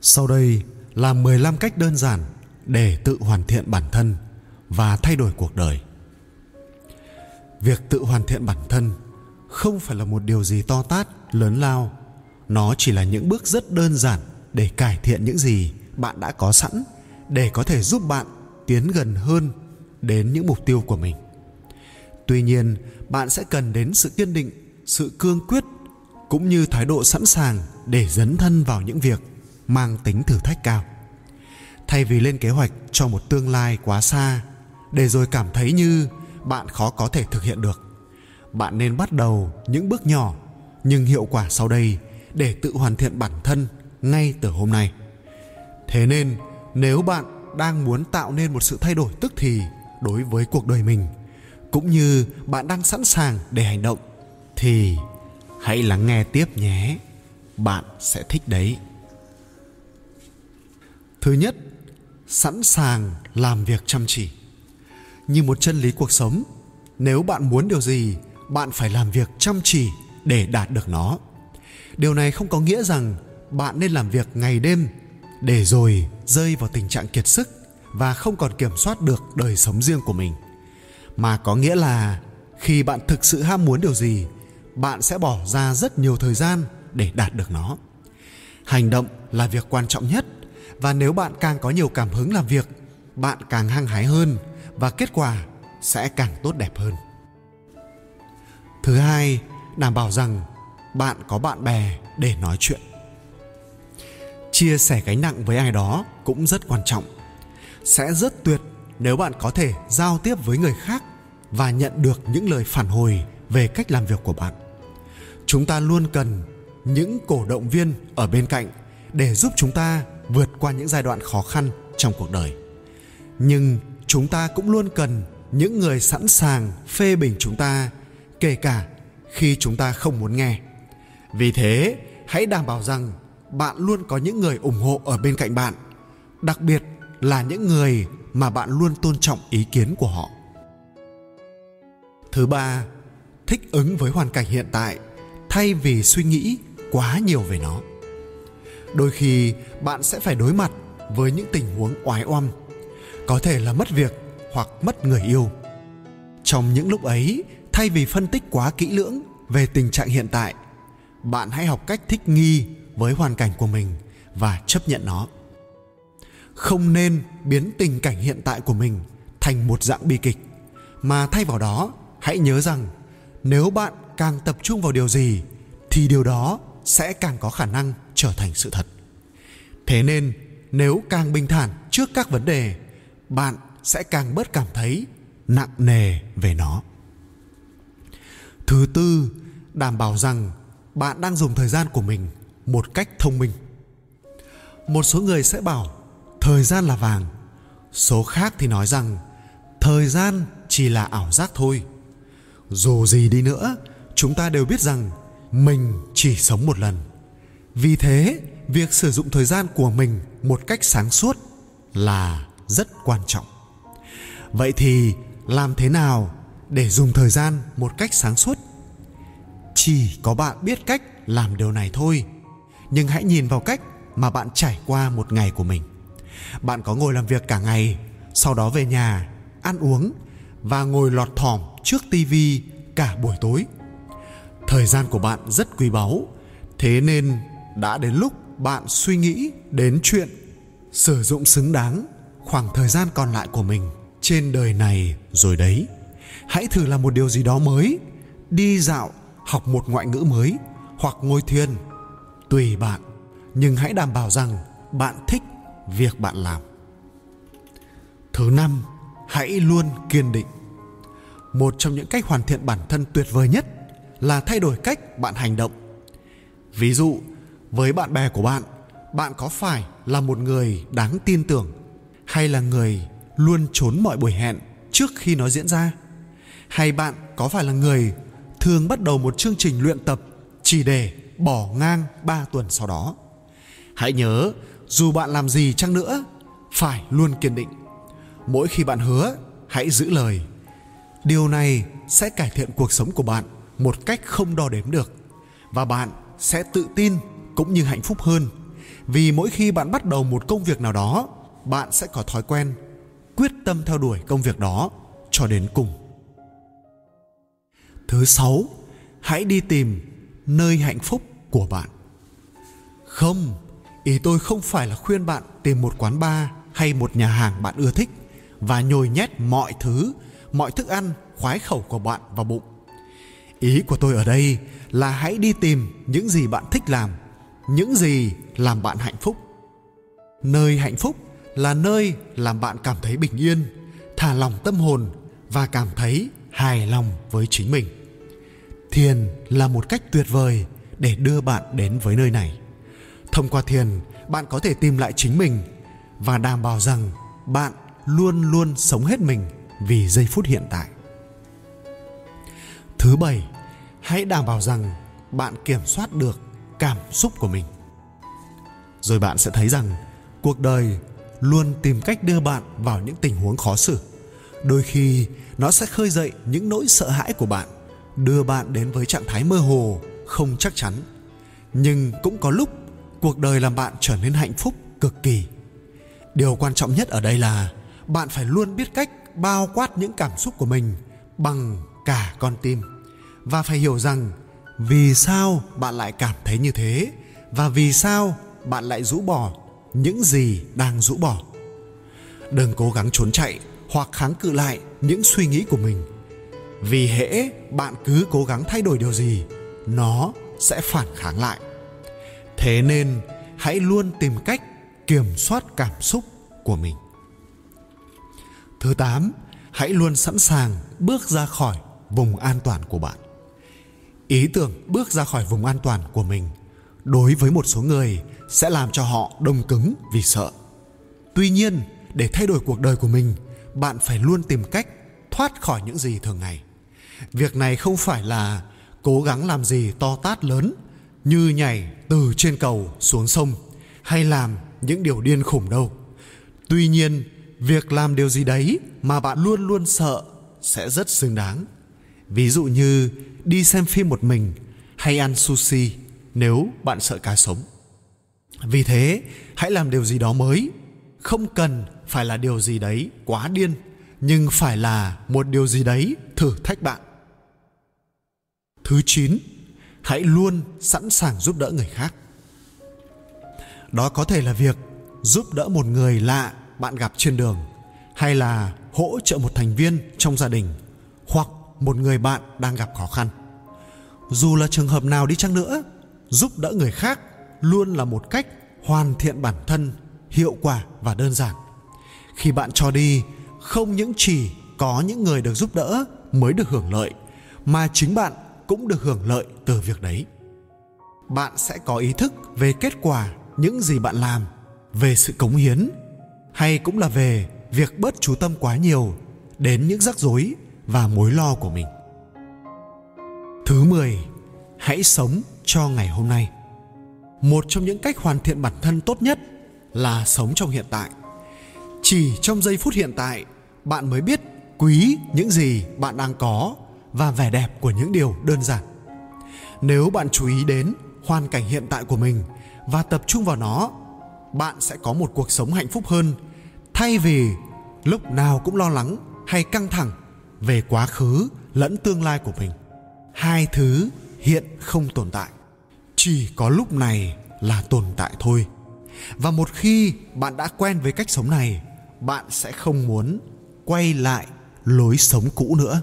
Sau đây là 15 cách đơn giản để tự hoàn thiện bản thân và thay đổi cuộc đời. Việc tự hoàn thiện bản thân không phải là một điều gì to tát, lớn lao. Nó chỉ là những bước rất đơn giản để cải thiện những gì bạn đã có sẵn để có thể giúp bạn tiến gần hơn đến những mục tiêu của mình. Tuy nhiên, bạn sẽ cần đến sự kiên định, sự cương quyết cũng như thái độ sẵn sàng để dấn thân vào những việc mang tính thử thách cao. Thay vì lên kế hoạch cho một tương lai quá xa, để rồi cảm thấy như bạn khó có thể thực hiện được. Bạn nên bắt đầu những bước nhỏ, nhưng hiệu quả sau đây để tự hoàn thiện bản thân ngay từ hôm nay. Thế nên, nếu bạn đang muốn tạo nên một sự thay đổi tức thì đối với cuộc đời mình, cũng như bạn đang sẵn sàng để hành động, thì hãy lắng nghe tiếp nhé. Bạn sẽ thích đấy thứ nhất, sẵn sàng làm việc chăm chỉ. Như một chân lý cuộc sống, nếu bạn muốn điều gì, bạn phải làm việc chăm chỉ để đạt được nó. Điều này không có nghĩa rằng bạn nên làm việc ngày đêm để rồi rơi vào tình trạng kiệt sức và không còn kiểm soát được đời sống riêng của mình. Mà có nghĩa là khi bạn thực sự ham muốn điều gì, bạn sẽ bỏ ra rất nhiều thời gian để đạt được nó. Hành động là việc quan trọng nhất và nếu bạn càng có nhiều cảm hứng làm việc, bạn càng hăng hái hơn và kết quả sẽ càng tốt đẹp hơn. Thứ hai, đảm bảo rằng bạn có bạn bè để nói chuyện. Chia sẻ gánh nặng với ai đó cũng rất quan trọng. Sẽ rất tuyệt nếu bạn có thể giao tiếp với người khác và nhận được những lời phản hồi về cách làm việc của bạn. Chúng ta luôn cần những cổ động viên ở bên cạnh để giúp chúng ta vượt qua những giai đoạn khó khăn trong cuộc đời. Nhưng chúng ta cũng luôn cần những người sẵn sàng phê bình chúng ta, kể cả khi chúng ta không muốn nghe. Vì thế, hãy đảm bảo rằng bạn luôn có những người ủng hộ ở bên cạnh bạn, đặc biệt là những người mà bạn luôn tôn trọng ý kiến của họ. Thứ ba, thích ứng với hoàn cảnh hiện tại thay vì suy nghĩ quá nhiều về nó đôi khi, bạn sẽ phải đối mặt với những tình huống oái oăm, có thể là mất việc hoặc mất người yêu. Trong những lúc ấy, thay vì phân tích quá kỹ lưỡng về tình trạng hiện tại, bạn hãy học cách thích nghi với hoàn cảnh của mình và chấp nhận nó. Không nên biến tình cảnh hiện tại của mình thành một dạng bi kịch, mà thay vào đó, hãy nhớ rằng nếu bạn càng tập trung vào điều gì, thì điều đó sẽ càng có khả năng trở thành sự thật. Thế nên, nếu càng bình thản trước các vấn đề, bạn sẽ càng bớt cảm thấy nặng nề về nó. Thứ tư, đảm bảo rằng bạn đang dùng thời gian của mình một cách thông minh. Một số người sẽ bảo, thời gian là vàng. Số khác thì nói rằng, thời gian chỉ là ảo giác thôi. Dù gì đi nữa, chúng ta đều biết rằng mình chỉ sống một lần. Vì thế, việc sử dụng thời gian của mình một cách sáng suốt là rất quan trọng. Vậy thì làm thế nào để dùng thời gian một cách sáng suốt? Chỉ có bạn biết cách làm điều này thôi, nhưng hãy nhìn vào cách mà bạn trải qua một ngày của mình. Bạn có ngồi làm việc cả ngày, sau đó về nhà, ăn uống và ngồi lọt thỏm trước tivi cả buổi tối thời gian của bạn rất quý báu. Thế nên đã đến lúc bạn suy nghĩ đến chuyện sử dụng xứng đáng khoảng thời gian còn lại của mình trên đời này rồi đấy. Hãy thử làm một điều gì đó mới, đi dạo, học một ngoại ngữ mới hoặc ngồi thiền tùy bạn. Nhưng hãy đảm bảo rằng bạn thích việc bạn làm. Thứ năm, hãy luôn kiên định. Một trong những cách hoàn thiện bản thân tuyệt vời nhất là thay đổi cách bạn hành động. Ví dụ, với bạn bè của bạn bạn có phải là một người đáng tin tưởng hay là người luôn trốn mọi buổi hẹn trước khi nó diễn ra? Hay bạn có phải là người thường bắt đầu một chương trình luyện tập chỉ để bỏ ngang 3 tuần sau đó? Hãy nhớ, dù bạn làm gì chăng nữa, phải luôn kiên định. Mỗi khi bạn hứa, hãy giữ lời. Điều này sẽ cải thiện cuộc sống của bạn một cách không đo đếm được. Và bạn sẽ tự tin cũng như hạnh phúc hơn. Vì mỗi khi bạn bắt đầu một công việc nào đó, bạn sẽ có thói quen quyết tâm theo đuổi công việc đó cho đến cùng. Thứ sáu, hãy đi tìm nơi hạnh phúc của bạn. Không, ý tôi không phải là khuyên bạn tìm một quán bar hay một nhà hàng bạn ưa thích và nhồi nhét mọi thứ, mọi thức ăn, khoái khẩu của bạn vào bụng ý của tôi ở đây là hãy đi tìm những gì bạn thích làm, những gì làm bạn hạnh phúc. Nơi hạnh phúc là nơi làm bạn cảm thấy bình yên, thả lòng tâm hồn và cảm thấy hài lòng với chính mình. Thiền là một cách tuyệt vời để đưa bạn đến với nơi này. Thông qua thiền, bạn có thể tìm lại chính mình và đảm bảo rằng bạn luôn luôn sống hết mình vì giây phút hiện tại thứ bảy, hãy đảm bảo rằng bạn kiểm soát được cảm xúc của mình. Rồi bạn sẽ thấy rằng cuộc đời luôn tìm cách đưa bạn vào những tình huống khó xử. Đôi khi, nó sẽ khơi dậy những nỗi sợ hãi của bạn, đưa bạn đến với trạng thái mơ hồ, không chắc chắn. Nhưng cũng có lúc cuộc đời làm bạn trở nên hạnh phúc cực kỳ. Điều quan trọng nhất ở đây là bạn phải luôn biết cách bao quát những cảm xúc của mình bằng cả con tim. Và phải hiểu rằng, vì sao bạn lại cảm thấy như thế? Và vì sao bạn lại rũ bỏ những gì đang rũ bỏ? Đừng cố gắng trốn chạy hoặc kháng cự lại những suy nghĩ của mình. Vì hễ bạn cứ cố gắng thay đổi điều gì, nó sẽ phản kháng lại. Thế nên, hãy luôn tìm cách kiểm soát cảm xúc của mình. Thứ tám, hãy luôn sẵn sàng bước ra khỏi vùng an toàn của bạn. Ý tưởng bước ra khỏi vùng an toàn của mình đối với một số người sẽ làm cho họ đông cứng vì sợ. Tuy nhiên, để thay đổi cuộc đời của mình, bạn phải luôn tìm cách thoát khỏi những gì thường ngày. Việc này không phải là cố gắng làm gì to tát lớn, như nhảy từ trên cầu xuống sông hay làm những điều điên khủng đâu. Tuy nhiên, việc làm điều gì đấy mà bạn luôn luôn sợ sẽ rất xứng đáng ví dụ như đi xem phim một mình hay ăn sushi nếu bạn sợ cá sống. Vì thế, hãy làm điều gì đó mới. Không cần phải là điều gì đấy quá điên, nhưng phải là một điều gì đấy thử thách bạn. Thứ chín, hãy luôn sẵn sàng giúp đỡ người khác. Đó có thể là việc giúp đỡ một người lạ bạn gặp trên đường, hay là hỗ trợ một thành viên trong gia đình, hoặc một người bạn đang gặp khó khăn. Dù là trường hợp nào đi chăng nữa, giúp đỡ người khác luôn là một cách hoàn thiện bản thân, hiệu quả và đơn giản. Khi bạn cho đi, không những chỉ có những người được giúp đỡ mới được hưởng lợi, mà chính bạn cũng được hưởng lợi từ việc đấy. Bạn sẽ có ý thức về kết quả những gì bạn làm, về sự cống hiến, hay cũng là về việc bớt chú tâm quá nhiều đến những rắc rối và mối lo của mình. Thứ 10 hãy sống cho ngày hôm nay. Một trong những cách hoàn thiện bản thân tốt nhất là sống trong hiện tại. Chỉ trong giây phút hiện tại, bạn mới biết quý những gì bạn đang có và vẻ đẹp của những điều đơn giản. Nếu bạn chú ý đến hoàn cảnh hiện tại của mình và tập trung vào nó, bạn sẽ có một cuộc sống hạnh phúc hơn, thay vì lúc nào cũng lo lắng hay căng thẳng về quá khứ lẫn tương lai của mình hai thứ hiện không tồn tại chỉ có lúc này là tồn tại thôi và một khi bạn đã quen với cách sống này bạn sẽ không muốn quay lại lối sống cũ nữa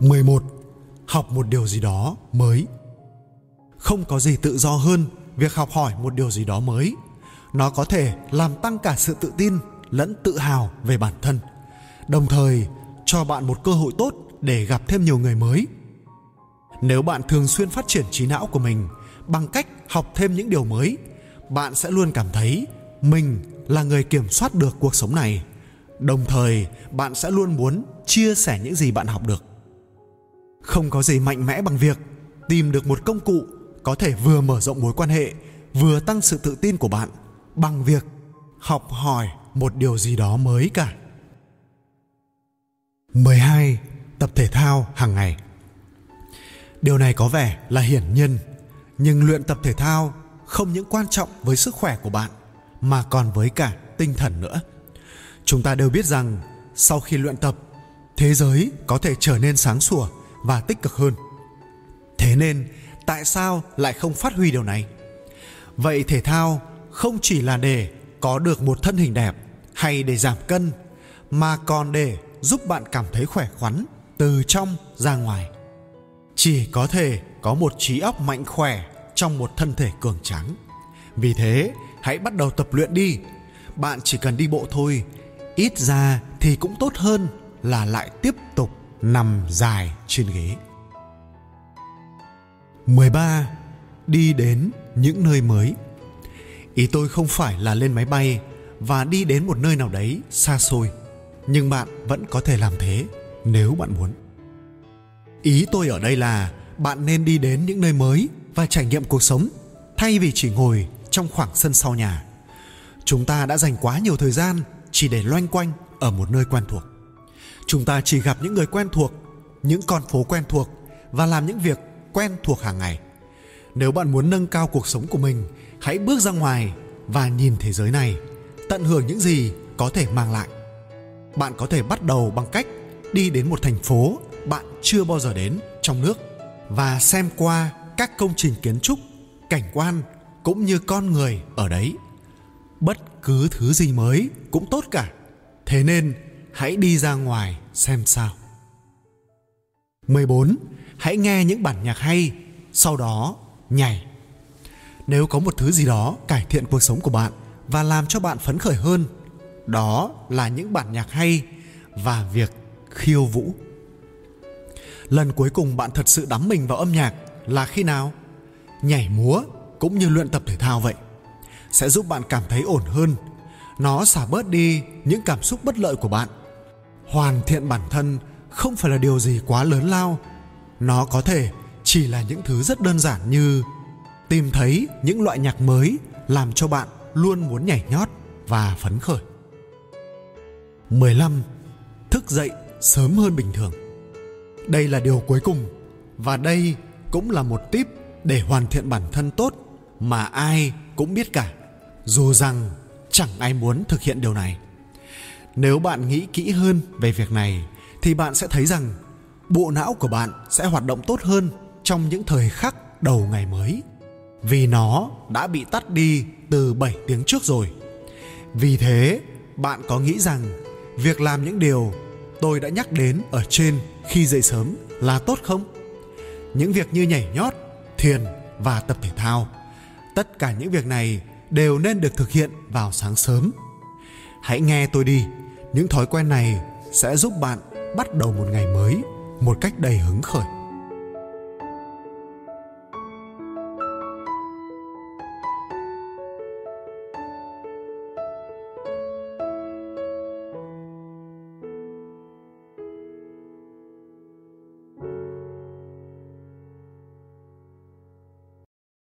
11. Học một điều gì đó mới. Không có gì tự do hơn việc học hỏi một điều gì đó mới. Nó có thể làm tăng cả sự tự tin lẫn tự hào về bản thân, đồng thời cho bạn một cơ hội tốt để gặp thêm nhiều người mới. Nếu bạn thường xuyên phát triển trí não của mình bằng cách học thêm những điều mới, bạn sẽ luôn cảm thấy mình là người kiểm soát được cuộc sống này. Đồng thời, bạn sẽ luôn muốn chia sẻ những gì bạn học được không có gì mạnh mẽ bằng việc tìm được một công cụ có thể vừa mở rộng mối quan hệ vừa tăng sự tự tin của bạn bằng việc học hỏi một điều gì đó mới cả 12. Tập thể thao hàng ngày. Điều này có vẻ là hiển nhiên, Nhưng luyện tập thể thao không những quan trọng với sức khỏe của bạn, mà còn với cả tinh thần nữa. Chúng ta đều biết rằng sau khi luyện tập, thế giới có thể trở nên sáng sủa và tích cực hơn. Thế nên, tại sao lại không phát huy điều này? Vậy thể thao không chỉ là để có được một thân hình đẹp hay để giảm cân, mà còn để giúp bạn cảm thấy khỏe khoắn từ trong ra ngoài chỉ có thể có một trí óc mạnh khỏe trong một thân thể cường tráng vì thế hãy bắt đầu tập luyện đi bạn chỉ cần đi bộ thôi ít ra thì cũng tốt hơn là lại tiếp tục nằm dài trên ghế 13. Đi đến những nơi mới. Ý tôi không phải là lên máy bay và đi đến một nơi nào đấy xa xôi, nhưng bạn vẫn có thể làm thế nếu bạn muốn. Ý tôi ở đây là bạn nên đi đến những nơi mới và trải nghiệm cuộc sống thay vì chỉ ngồi trong khoảng sân sau nhà. Chúng ta đã dành quá nhiều thời gian chỉ để loanh quanh ở một nơi quen thuộc. Chúng ta chỉ gặp những người quen thuộc, những con phố quen thuộc và làm những việc quen thuộc hàng ngày. Nếu bạn muốn nâng cao cuộc sống của mình, hãy bước ra ngoài và nhìn thế giới này, tận hưởng những gì có thể mang lại. Bạn có thể bắt đầu bằng cách đi đến một thành phố bạn chưa bao giờ đến trong nước và xem qua các công trình kiến trúc, cảnh quan cũng như con người ở đấy. Bất cứ thứ gì mới cũng tốt cả. Thế nên hãy đi ra ngoài xem sao. 14. Hãy nghe những bản nhạc hay, sau đó nhảy. Nếu có một thứ gì đó cải thiện cuộc sống của bạn và làm cho bạn phấn khởi hơn, đó là những bản nhạc hay và việc khiêu vũ. Lần cuối cùng bạn thật sự đắm mình vào âm nhạc là khi nào? Nhảy múa cũng như luyện tập thể thao vậy. Sẽ giúp bạn cảm thấy ổn hơn. Nó xả bớt đi những cảm xúc bất lợi của bạn. Hoàn thiện bản thân không phải là điều gì quá lớn lao. Nó có thể chỉ là những thứ rất đơn giản như tìm thấy những loại nhạc mới làm cho bạn luôn muốn nhảy nhót và phấn khởi. 15. Thức dậy sớm hơn bình thường. Đây là điều cuối cùng và đây cũng là một tip để hoàn thiện bản thân tốt mà ai cũng biết cả, dù rằng chẳng ai muốn thực hiện điều này. Nếu bạn nghĩ kỹ hơn về việc này thì bạn sẽ thấy rằng bộ não của bạn sẽ hoạt động tốt hơn trong những thời khắc đầu ngày mới vì nó đã bị tắt đi từ 7 tiếng trước rồi. Vì thế, bạn có nghĩ rằng việc làm những điều tôi đã nhắc đến ở trên khi dậy sớm là tốt không? Những việc như nhảy nhót, thiền và tập thể thao, tất cả những việc này đều nên được thực hiện vào sáng sớm. Hãy nghe tôi đi, những thói quen này sẽ giúp bạn bắt đầu một ngày mới một cách đầy hứng khởi